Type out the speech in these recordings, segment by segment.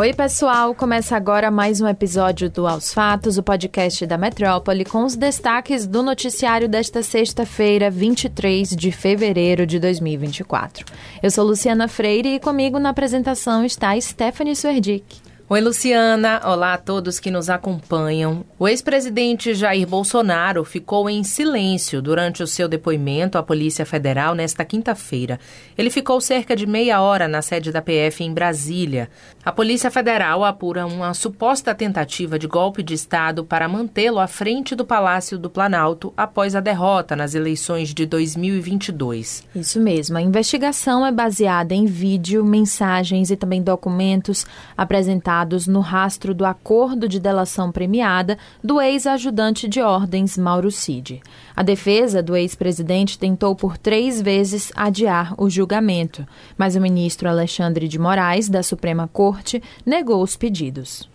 Oi, pessoal! Começa agora mais um episódio do Aos Fatos, o podcast da Metrópole, com os destaques do noticiário desta sexta-feira, 23 de fevereiro de 2024. Eu sou Luciana Freire e comigo na apresentação está Stephanie Swerdick. Oi, Luciana. Olá a todos que nos acompanham. O ex-presidente Jair Bolsonaro ficou em silêncio durante o seu depoimento à Polícia Federal nesta quinta-feira. Ele ficou cerca de meia hora na sede da PF em Brasília. A Polícia Federal apura uma suposta tentativa de golpe de Estado para mantê-lo à frente do Palácio do Planalto após a derrota nas eleições de 2022. Isso mesmo. A investigação é baseada em vídeo, mensagens e também documentos apresentados no rastro do acordo de delação premiada do ex-ajudante de ordens Mauro Cid. A defesa do ex-presidente tentou por três vezes adiar o julgamento, mas o ministro Alexandre de Moraes, da Suprema Corte, negou os pedidos.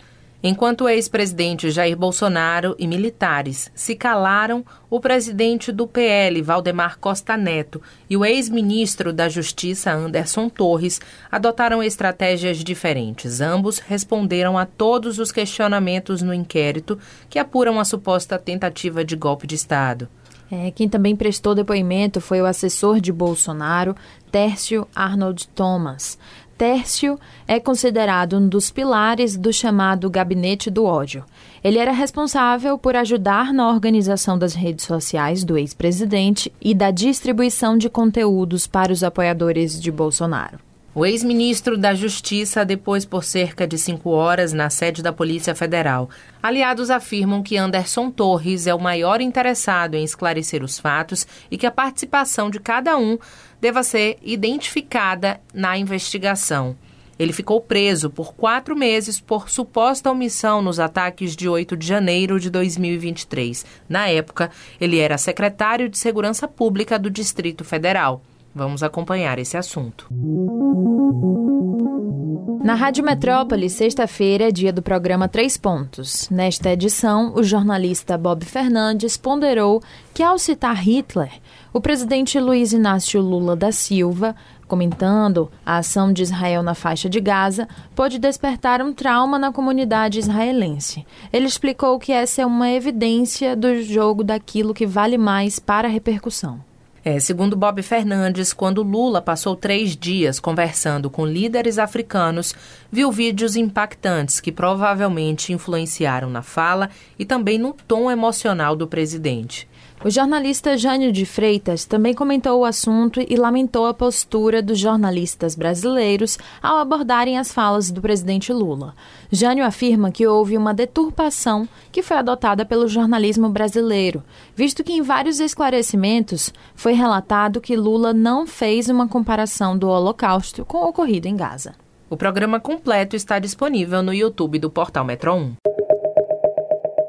Enquanto o ex-presidente Jair Bolsonaro e militares se calaram, o presidente do PL, Valdemar Costa Neto, e o ex-ministro da Justiça, Anderson Torres, adotaram estratégias diferentes. Ambos responderam a todos os questionamentos no inquérito que apuram a suposta tentativa de golpe de Estado. É, quem também prestou depoimento foi o assessor de Bolsonaro, Tércio Arnold Thomas. Tércio é considerado um dos pilares do chamado Gabinete do Ódio. Ele era responsável por ajudar na organização das redes sociais do ex-presidente e da distribuição de conteúdos para os apoiadores de Bolsonaro. O ex-ministro da Justiça depois por cerca de cinco horas na sede da Polícia Federal. Aliados afirmam que Anderson Torres é o maior interessado em esclarecer os fatos e que a participação de cada um deva ser identificada na investigação. Ele ficou preso por quatro meses por suposta omissão nos ataques de 8 de janeiro de 2023. Na época, ele era secretário de Segurança Pública do Distrito Federal. Vamos acompanhar esse assunto. Na Rádio Metrópole, sexta-feira é dia do programa Três Pontos. Nesta edição, o jornalista Bob Fernandes ponderou que, ao citar Hitler, o presidente Luiz Inácio Lula da Silva, comentando a ação de Israel na faixa de Gaza, pode despertar um trauma na comunidade israelense. Ele explicou que essa é uma evidência do jogo daquilo que vale mais para a repercussão. É, segundo Bob Fernandes, quando Lula passou três dias conversando com líderes africanos, viu vídeos impactantes que provavelmente influenciaram na fala e também no tom emocional do presidente. O jornalista Jânio de Freitas também comentou o assunto e lamentou a postura dos jornalistas brasileiros ao abordarem as falas do presidente Lula. Jânio afirma que houve uma deturpação que foi adotada pelo jornalismo brasileiro, visto que em vários esclarecimentos foi relatado que Lula não fez uma comparação do Holocausto com o ocorrido em Gaza. O programa completo está disponível no YouTube do Portal Metro 1.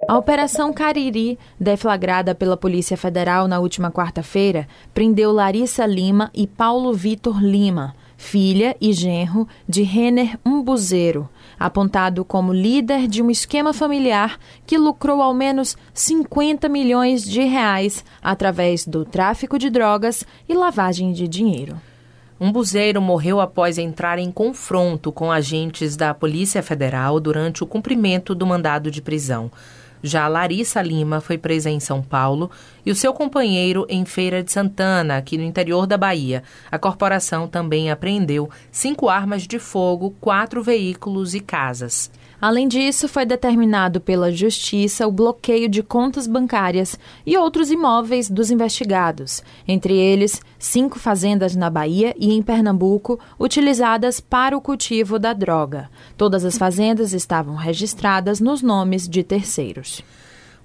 A Operação Cariri, deflagrada pela Polícia Federal na última quarta-feira, prendeu Larissa Lima e Paulo Vitor Lima, filha e genro de Renner Umbuzeiro, apontado como líder de um esquema familiar que lucrou ao menos 50 milhões de reais através do tráfico de drogas e lavagem de dinheiro. Um buzeiro morreu após entrar em confronto com agentes da Polícia Federal durante o cumprimento do mandado de prisão. Já Larissa Lima foi presa em São Paulo e o seu companheiro em Feira de Santana, aqui no interior da Bahia. A corporação também apreendeu cinco armas de fogo, quatro veículos e casas. Além disso, foi determinado pela Justiça o bloqueio de contas bancárias e outros imóveis dos investigados, entre eles cinco fazendas na Bahia e em Pernambuco utilizadas para o cultivo da droga. Todas as fazendas estavam registradas nos nomes de terceiros.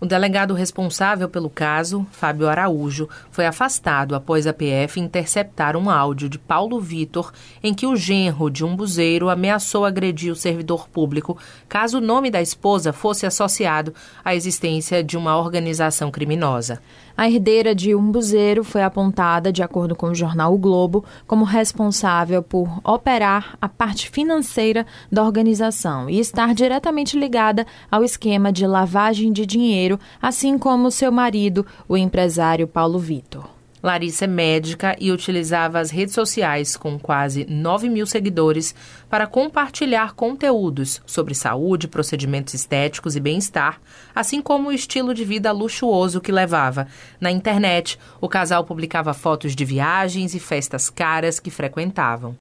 O delegado responsável pelo caso, Fábio Araújo, foi afastado após a PF interceptar um áudio de Paulo Vitor em que o genro de um buzeiro ameaçou agredir o servidor público caso o nome da esposa fosse associado à existência de uma organização criminosa. A herdeira de Umbuzeiro foi apontada, de acordo com o jornal O Globo, como responsável por operar a parte financeira da organização e estar diretamente ligada ao esquema de lavagem de dinheiro, assim como seu marido, o empresário Paulo Vitor. Larissa é médica e utilizava as redes sociais com quase 9 mil seguidores para compartilhar conteúdos sobre saúde, procedimentos estéticos e bem-estar, assim como o estilo de vida luxuoso que levava. Na internet, o casal publicava fotos de viagens e festas caras que frequentavam.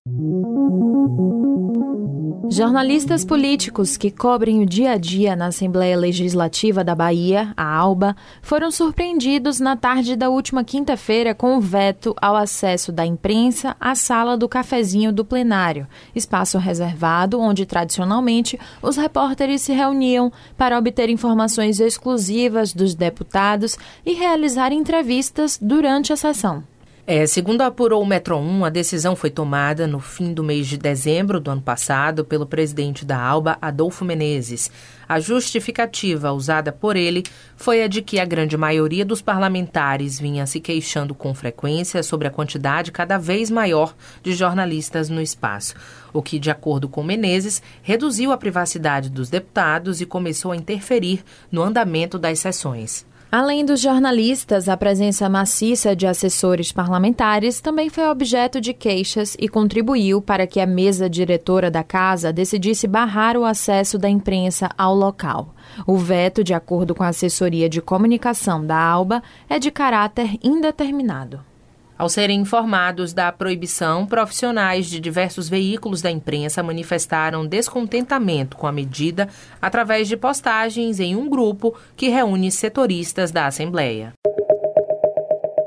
Jornalistas políticos que cobrem o dia a dia na Assembleia Legislativa da Bahia, a ALBA, foram surpreendidos na tarde da última quinta-feira com o veto ao acesso da imprensa à sala do cafezinho do plenário, espaço reservado onde tradicionalmente os repórteres se reuniam para obter informações exclusivas dos deputados e realizar entrevistas durante a sessão. É, segundo apurou o Metro 1, a decisão foi tomada no fim do mês de dezembro do ano passado pelo presidente da ALBA, Adolfo Menezes. A justificativa usada por ele foi a de que a grande maioria dos parlamentares vinha se queixando com frequência sobre a quantidade cada vez maior de jornalistas no espaço, o que, de acordo com Menezes, reduziu a privacidade dos deputados e começou a interferir no andamento das sessões. Além dos jornalistas, a presença maciça de assessores parlamentares também foi objeto de queixas e contribuiu para que a mesa diretora da casa decidisse barrar o acesso da imprensa ao local. O veto, de acordo com a assessoria de comunicação da ALBA, é de caráter indeterminado. Ao serem informados da proibição, profissionais de diversos veículos da imprensa manifestaram descontentamento com a medida através de postagens em um grupo que reúne setoristas da Assembleia.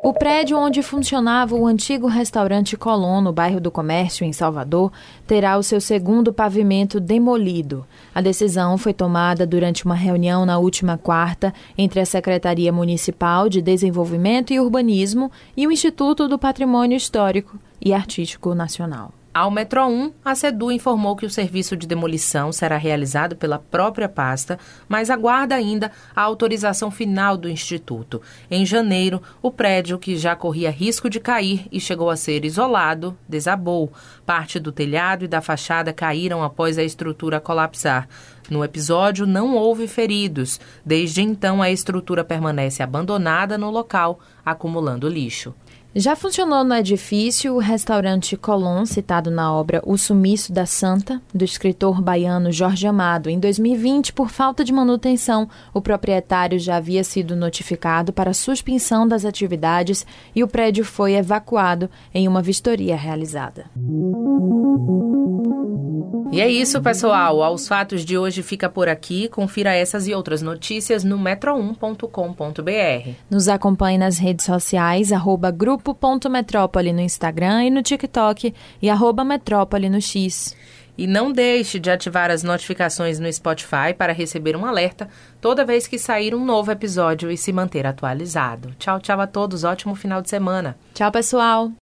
O prédio onde funcionava o antigo restaurante Colón, no bairro do Comércio, em Salvador, terá o seu segundo pavimento demolido. A decisão foi tomada durante uma reunião na última quarta entre a Secretaria Municipal de Desenvolvimento e Urbanismo e o Instituto do Patrimônio Histórico e Artístico Nacional. Ao Metro 1, a SEDU informou que o serviço de demolição será realizado pela própria pasta, mas aguarda ainda a autorização final do Instituto. Em janeiro, o prédio, que já corria risco de cair e chegou a ser isolado, desabou. Parte do telhado e da fachada caíram após a estrutura colapsar. No episódio, não houve feridos. Desde então, a estrutura permanece abandonada no local, acumulando lixo. Já funcionou no edifício o restaurante Colón, citado na obra O Sumiço da Santa, do escritor baiano Jorge Amado. Em 2020, por falta de manutenção, o proprietário já havia sido notificado para suspensão das atividades e o prédio foi evacuado em uma vistoria realizada. E é isso, pessoal. Aos fatos de hoje fica por aqui. Confira essas e outras notícias no metro1.com.br. Nos acompanhe nas redes sociais, arroba grupo.metrópole no Instagram e no TikTok e arroba metrópole no X. E não deixe de ativar as notificações no Spotify para receber um alerta toda vez que sair um novo episódio e se manter atualizado. Tchau, tchau a todos. Ótimo final de semana. Tchau, pessoal.